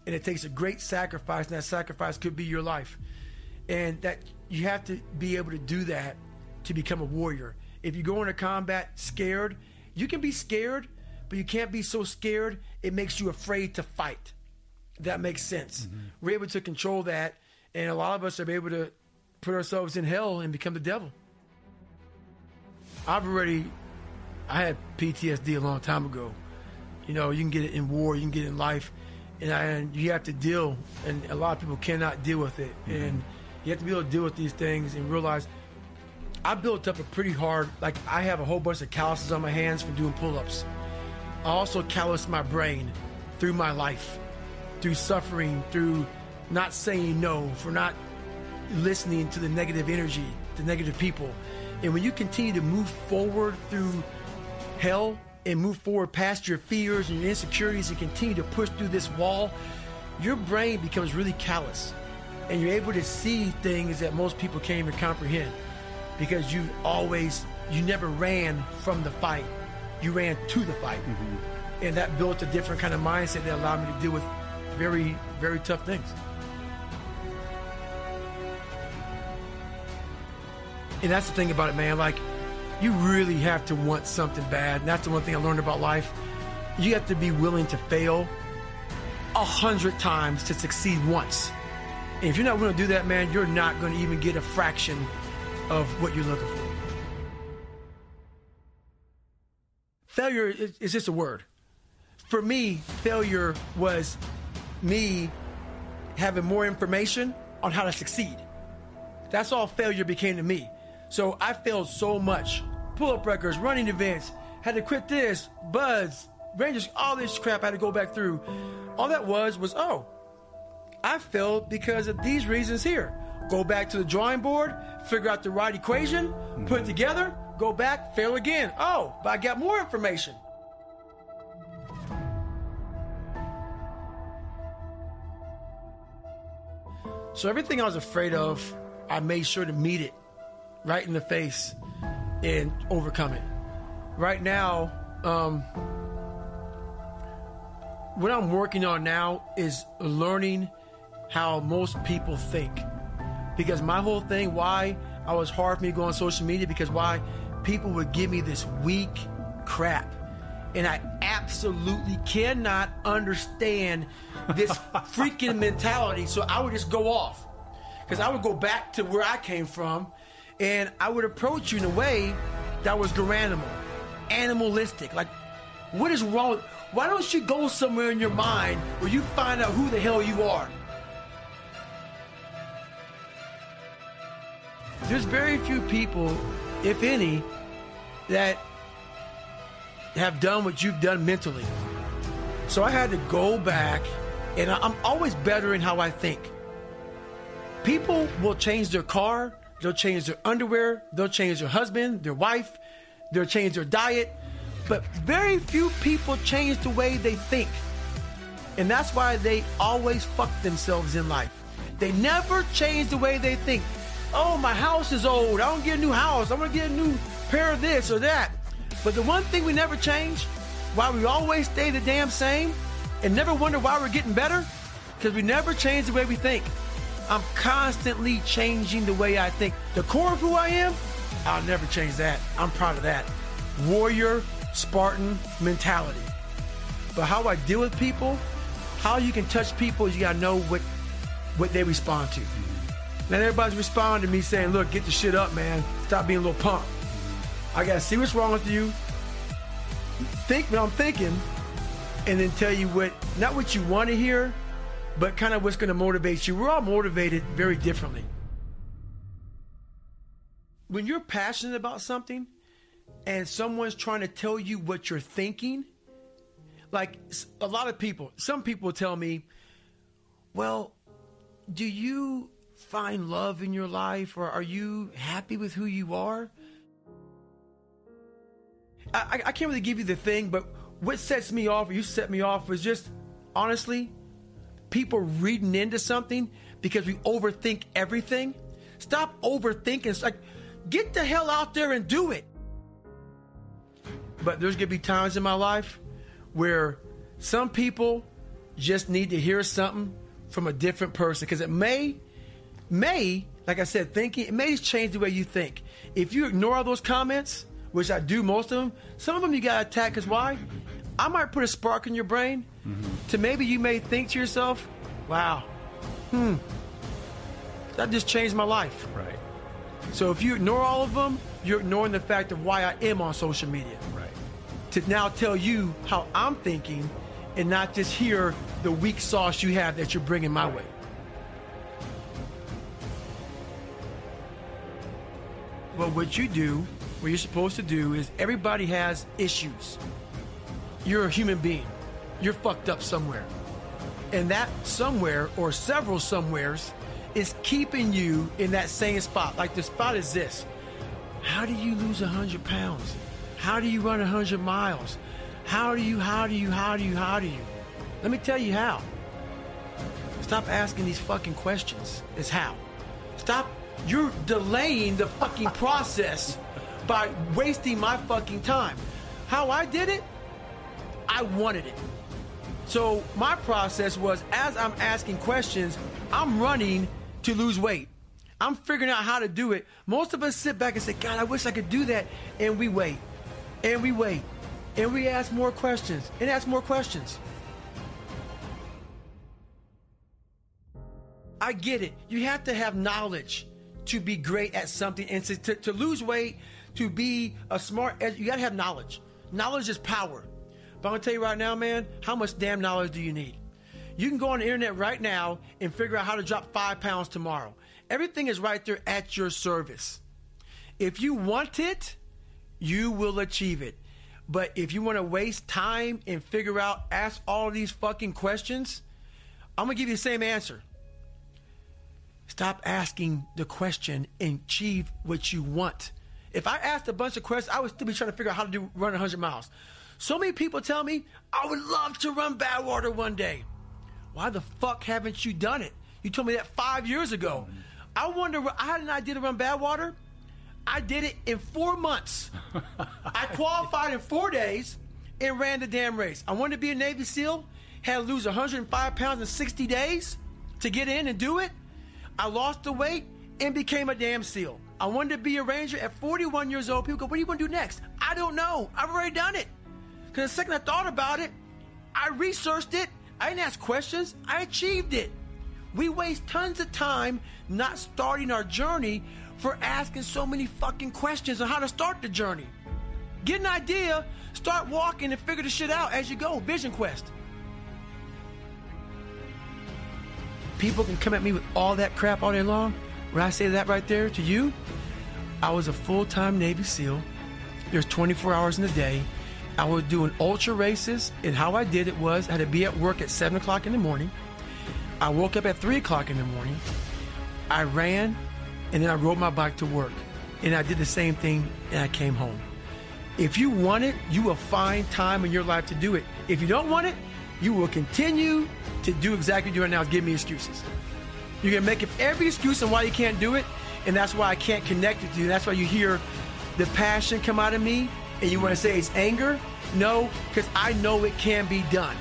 And it takes a great sacrifice, and that sacrifice could be your life. And that you have to be able to do that to become a warrior. If you go into combat scared, you can be scared, but you can't be so scared it makes you afraid to fight. That makes sense. Mm-hmm. We're able to control that, and a lot of us are able to put ourselves in hell and become the devil. I've already, I had PTSD a long time ago. You know, you can get it in war, you can get it in life, and, I, and you have to deal. And a lot of people cannot deal with it, mm-hmm. and you have to be able to deal with these things and realize. I built up a pretty hard, like I have a whole bunch of calluses on my hands from doing pull-ups. I also calloused my brain through my life, through suffering, through not saying no, for not listening to the negative energy, the negative people. And when you continue to move forward through hell and move forward past your fears and your insecurities and continue to push through this wall, your brain becomes really callous. And you're able to see things that most people can't even comprehend because you always, you never ran from the fight. You ran to the fight. Mm-hmm. And that built a different kind of mindset that allowed me to deal with very, very tough things. And that's the thing about it, man. Like, you really have to want something bad. And that's the one thing I learned about life. You have to be willing to fail a hundred times to succeed once. And if you're not willing to do that, man, you're not going to even get a fraction of what you're looking for. Failure is just a word. For me, failure was me having more information on how to succeed. That's all failure became to me. So I failed so much. Pull up records, running events, had to quit this, BUD/S, Rangers, all this crap I had to go back through. All that was was, oh, I failed because of these reasons here. Go back to the drawing board, figure out the right equation, put it together, go back, fail again. Oh, but I got more information. So everything I was afraid of, I made sure to meet it right in the face and overcome it. Right now, um, what I'm working on now is learning how most people think. Because my whole thing, why I was hard for me to go on social media, because why people would give me this weak crap. And I absolutely cannot understand this <laughs> freaking mentality. So I would just go off. Because I would go back to where I came from and I would approach you in a way that was animal, animalistic. Like, what is wrong? Why don't you go somewhere in your mind where you find out who the hell you are? There's very few people, if any, that have done what you've done mentally. So I had to go back, and I'm always better in how I think. People will change their car, They'll change their underwear. They'll change their husband, their wife. They'll change their diet. But very few people change the way they think. And that's why they always fuck themselves in life. They never change the way they think. Oh, my house is old. I don't get a new house. I'm gonna get a new pair of this or that. But the one thing we never change, why we always stay the damn same and never wonder why we're getting better, because we never change the way we think. I'm constantly changing the way I think. The core of who I am, I'll never change that. I'm proud of that. Warrior, Spartan mentality. But how I deal with people, how you can touch people you gotta know what what they respond to. Not everybody's responding to me saying, look, get the shit up, man. Stop being a little punk. I gotta see what's wrong with you, think what I'm thinking, and then tell you what not what you want to hear, but kind of what's gonna motivate you. We're all motivated very differently. When you're passionate about something and someone's trying to tell you what you're thinking, like a lot of people, some people tell me, well, do you find love in your life or are you happy with who you are? I, I can't really give you the thing, but what sets me off, or you set me off, was just honestly, people reading into something because we overthink everything. Stop overthinking. It's like, get the hell out there and do it. But there's gonna be times in my life where some people just need to hear something from a different person because it may, may, like I said, thinking, it may change the way you think. If you ignore all those comments, which I do most of them, some of them you gotta attack because why? I might put a spark in your brain mm-hmm. to maybe you may think to yourself, wow, hmm, that just changed my life. Right. So if you ignore all of them, you're ignoring the fact of why I am on social media. Right. To now tell you how I'm thinking and not just hear the weak sauce you have that you're bringing my way. But what you do, what you're supposed to do is everybody has issues. You're a human being. You're fucked up somewhere. And that somewhere or several somewheres is keeping you in that same spot. Like the spot is this. How do you lose 100 pounds? How do you run 100 miles? How do you, how do you, how do you, how do you? Let me tell you how. Stop asking these fucking questions. It's how. Stop. You're delaying the fucking process by wasting my fucking time. How I did it, I wanted it. So my process was as I'm asking questions, I'm running to lose weight. I'm figuring out how to do it. Most of us sit back and say, God, I wish I could do that. And we wait. And we wait. And we ask more questions and ask more questions. I get it. You have to have knowledge to be great at something and to, to, to lose weight, to be a smart, you got to have knowledge. Knowledge is power. But I'm going to tell you right now, man, how much damn knowledge do you need? You can go on the internet right now and figure out how to drop five pounds tomorrow. Everything is right there at your service. If you want it, you will achieve it. But if you want to waste time and figure out, ask all these fucking questions, I'm going to give you the same answer. Stop asking the question and achieve what you want. If I asked a bunch of questions, I would still be trying to figure out how to do run 100 miles. So many people tell me, I would love to run Badwater one day. Why the fuck haven't you done it? You told me that five years ago. Mm-hmm. I wonder, I had an idea to run Badwater. I did it in four months. <laughs> I qualified in four days and ran the damn race. I wanted to be a Navy SEAL, had to lose 105 pounds in 60 days to get in and do it. I lost the weight and became a damn SEAL. I wanted to be a Ranger at 41 years old. People go, What do you want to do next? I don't know. I've already done it. Because the second I thought about it, I researched it. I didn't ask questions. I achieved it. We waste tons of time not starting our journey for asking so many fucking questions on how to start the journey. Get an idea, start walking, and figure the shit out as you go. Vision Quest. People can come at me with all that crap all day long. When I say that right there to you, I was a full time Navy SEAL. There's 24 hours in a day. I was doing ultra races, and how I did it was I had to be at work at 7 o'clock in the morning. I woke up at 3 o'clock in the morning. I ran, and then I rode my bike to work. And I did the same thing, and I came home. If you want it, you will find time in your life to do it. If you don't want it, you will continue to do exactly what you're doing now, give me excuses. You're gonna make up every excuse on why you can't do it, and that's why I can't connect with you. That's why you hear the passion come out of me, and you want to say it's anger. No, because I know it can be done.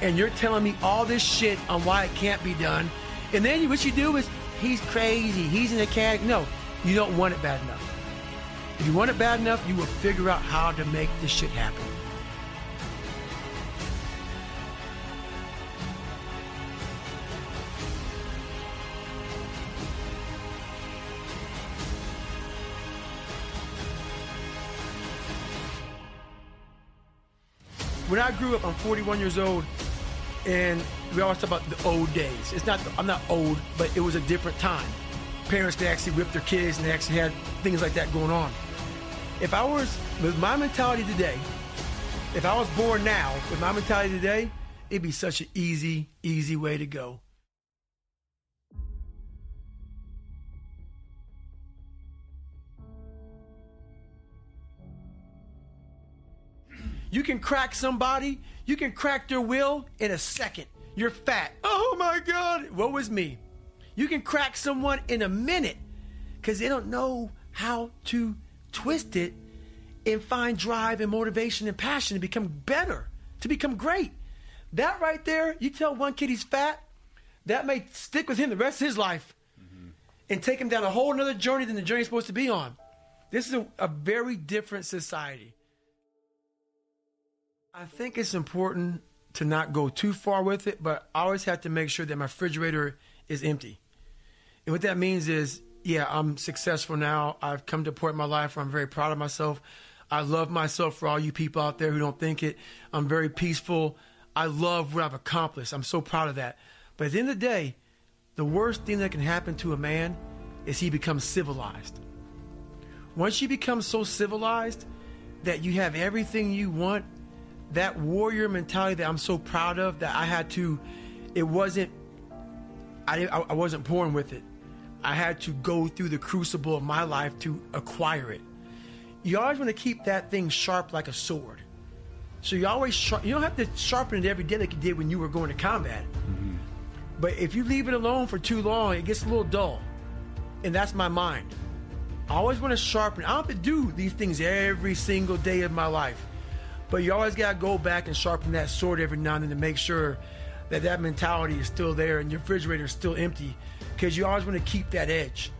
And you're telling me all this shit on why it can't be done, and then what you do is he's crazy, he's in an mechanic. No, you don't want it bad enough. If you want it bad enough, you will figure out how to make this shit happen. When I grew up, I'm 41 years old, and we always talk about the old days. It's not, I'm not old, but it was a different time. Parents could actually whip their kids, and they actually had things like that going on. If I was, with my mentality today, if I was born now, with my mentality today, it'd be such an easy, easy way to go. You can crack somebody, you can crack their will in a second. You're fat. Oh my God, what was me? You can crack someone in a minute because they don't know how to twist it and find drive and motivation and passion to become better, to become great. That right there, you tell one kid he's fat, that may stick with him the rest of his life mm-hmm. and take him down a whole other journey than the journey he's supposed to be on. This is a, a very different society. I think it's important to not go too far with it, but I always have to make sure that my refrigerator is empty. And what that means is, yeah, I'm successful now. I've come to a point in my life where I'm very proud of myself. I love myself for all you people out there who don't think it. I'm very peaceful. I love what I've accomplished. I'm so proud of that. But at the end of the day, the worst thing that can happen to a man is he becomes civilized. Once you become so civilized that you have everything you want that warrior mentality that I'm so proud of that I had to, it wasn't, I, I wasn't born with it. I had to go through the crucible of my life to acquire it. You always want to keep that thing sharp like a sword. So you always sharp, you don't have to sharpen it every day like you did when you were going to combat. Mm-hmm. But if you leave it alone for too long, it gets a little dull. And that's my mind. I always want to sharpen. I don't have to do these things every single day of my life. But you always got to go back and sharpen that sword every now and then to make sure that that mentality is still there and your refrigerator is still empty because you always want to keep that edge.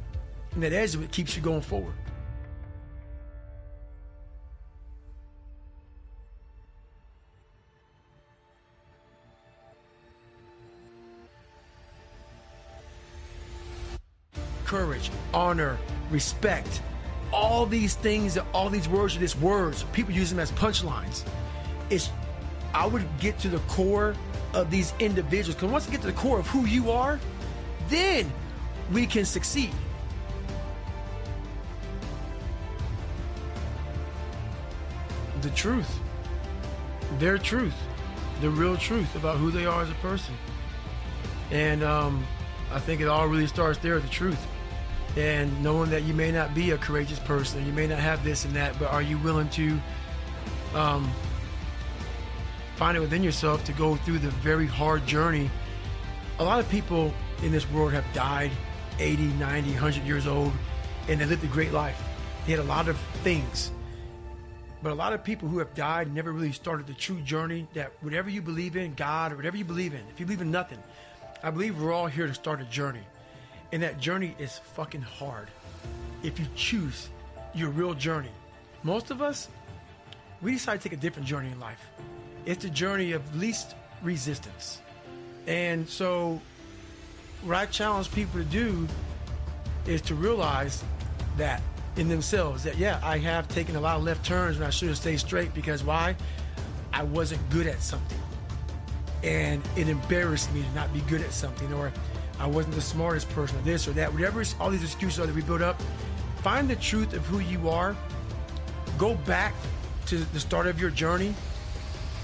And that edge is what keeps you going forward. Courage, honor, respect, all these things, all these words are just words. People use them as punchlines. It's I would get to the core of these individuals. Because once I get to the core of who you are, then we can succeed. The truth. Their truth. The real truth about who they are as a person. And um, I think it all really starts there, the truth and knowing that you may not be a courageous person, you may not have this and that, but are you willing to um, find it within yourself to go through the very hard journey? A lot of people in this world have died 80, 90, 100 years old, and they lived a great life. They had a lot of things. But a lot of people who have died never really started the true journey that whatever you believe in, God, or whatever you believe in, if you believe in nothing, I believe we're all here to start a journey. And that journey is fucking hard if you choose your real journey. Most of us, we decide to take a different journey in life. It's the journey of least resistance. And so, what I challenge people to do is to realize that in themselves that, yeah, I have taken a lot of left turns and I should have stayed straight because why? I wasn't good at something. And it embarrassed me to not be good at something or I wasn't the smartest person, or this or that, whatever all these excuses are that we build up. Find the truth of who you are. Go back to the start of your journey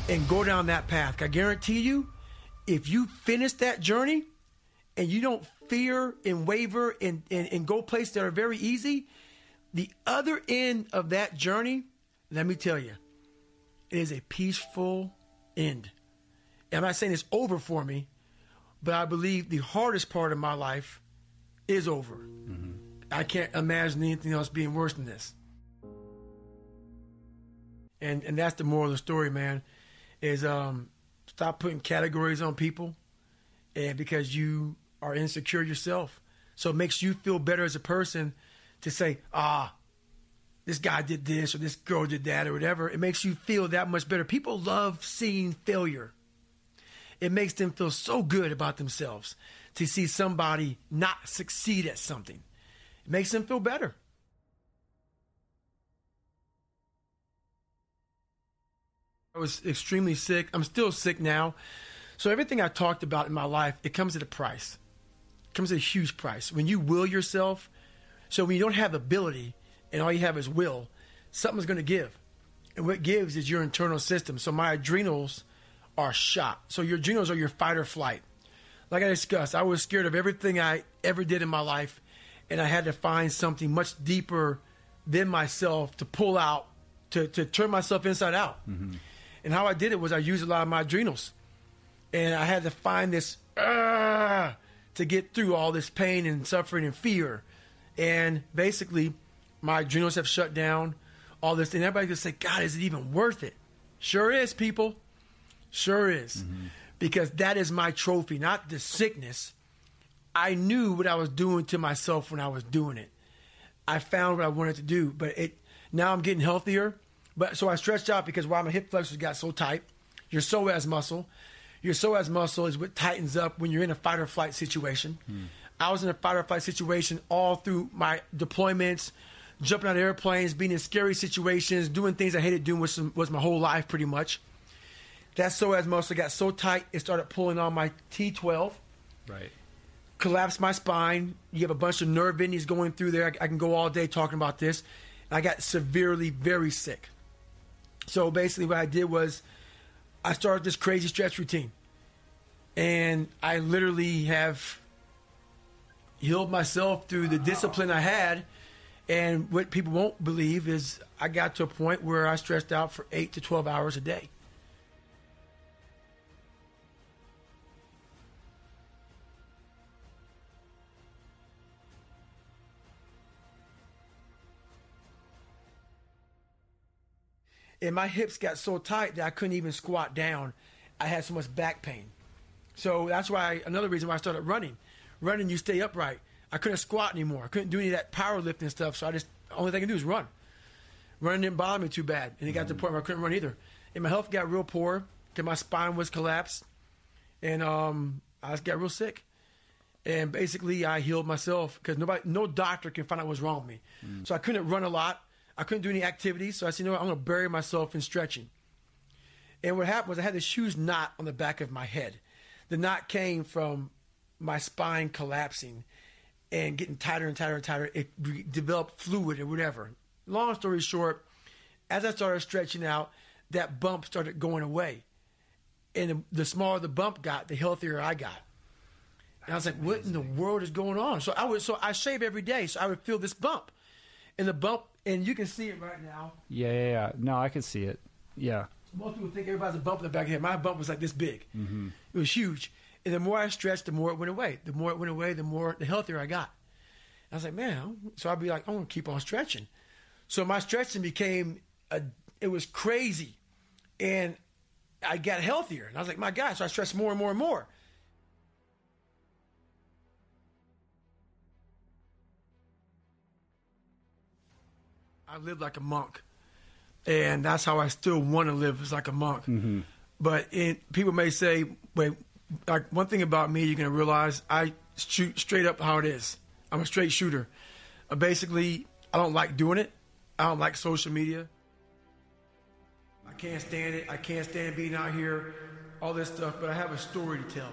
and go down that path. I guarantee you, if you finish that journey and you don't fear and waver and, and, and go places that are very easy, the other end of that journey let me tell you, is a peaceful end. I'm not saying it's over for me, but I believe the hardest part of my life is over. Mm-hmm. I can't imagine anything else being worse than this. And and that's the moral of the story, man. Is um stop putting categories on people, and because you are insecure yourself, so it makes you feel better as a person to say, ah, this guy did this or this girl did that or whatever. It makes you feel that much better. People love seeing failure. It makes them feel so good about themselves to see somebody not succeed at something. It makes them feel better. I was extremely sick. I'm still sick now. So everything I talked about in my life, it comes at a price. It comes at a huge price. When you will yourself, so when you don't have ability and all you have is will, something's going to give. And what gives is your internal system. So my adrenals are shot. So your adrenals are your fight or flight. Like I discussed, I was scared of everything I ever did in my life, and I had to find something much deeper than myself to pull out, to, to turn myself inside out. Mm-hmm. And how I did it was I used a lot of my adrenals. And I had to find this uh, to get through all this pain and suffering and fear. And basically, my adrenals have shut down, all this. And everybody could say, God, is it even worth it? Sure is, people. Sure is. Mm-hmm. Because that is my trophy, not the sickness. I knew what I was doing to myself when I was doing it. I found what I wanted to do, but it now I'm getting healthier. But so I stretched out because while my hip flexors got so tight, your psoas muscle, your psoas muscle is what tightens up when you're in a fight or flight situation. Hmm. I was in a fight or flight situation all through my deployments, jumping out of airplanes, being in scary situations, doing things I hated doing was, was my whole life pretty much. That psoas muscle got so tight it started pulling on my T12. Right. Collapsed my spine. You have a bunch of nerve endings going through there. I, I can go all day talking about this. I got severely, very sick. So basically, what I did was I started this crazy stretch routine. And I literally have healed myself through the discipline I had. And what people won't believe is I got to a point where I stretched out for eight to 12 hours a day. And my hips got so tight that I couldn't even squat down. I had so much back pain. So that's why another reason why I started running. Running, you stay upright. I couldn't squat anymore. I couldn't do any of that powerlifting stuff. So I just only thing I could do is run. Running didn't bother me too bad, and it got mm to the mm. point where I couldn't run either. And my health got real poor because my spine was collapsed, and um, I just got real sick. And basically, I healed myself because nobody, no doctor can find out what's wrong with me. Mm. So I couldn't run a lot. I couldn't do any activities, so I said, you know what, I'm going to bury myself in stretching. And what happened was I had this huge knot on the back of my head. The knot came from my spine collapsing and getting tighter and tighter and tighter. It developed fluid or whatever. Long story short, as I started stretching out, that bump started going away. And the smaller the bump got, the healthier I got. And I was like, what in the world is going on? So I would so I shave every day, so I would feel this bump. And the bump and you can see it right now. Yeah, yeah, yeah. No, I can see it. Yeah. Most people think everybody's a bump in the back of the head. My bump was like this big. Mm-hmm. It was huge. And the more I stretched, the more it went away. The more it went away, the more the healthier I got. I was like, man. So I'd be like, I'm gonna keep on stretching. So my stretching became a. It was crazy, and I got healthier. And I was like, my God. So I stretched more and more and more. I lived like a monk, and that's how I still want to live as like a monk. Mm-hmm. But it, people may say, wait, like one thing about me, you're gonna realize I shoot straight up how it is. I'm a straight shooter. Uh, basically, I don't like doing it. I don't like social media. I can't stand it. I can't stand being out here, all this stuff. But I have a story to tell.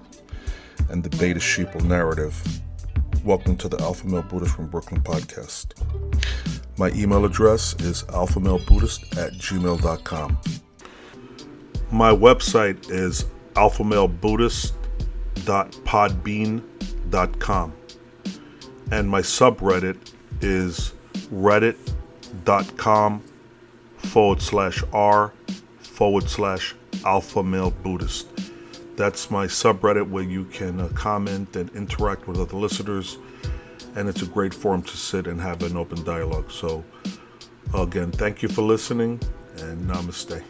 and the beta sheeple narrative. Welcome to the Alpha Male Buddhist from Brooklyn podcast. My email address is alphamalebuddhist at gmail.com. My website is alphamalebuddhist.podbean.com. And my subreddit is reddit.com forward slash r forward slash alpha male Buddhist. That's my subreddit where you can uh, comment and interact with other listeners, and it's a great forum to sit and have an open dialogue. So, again, thank you for listening, and namaste.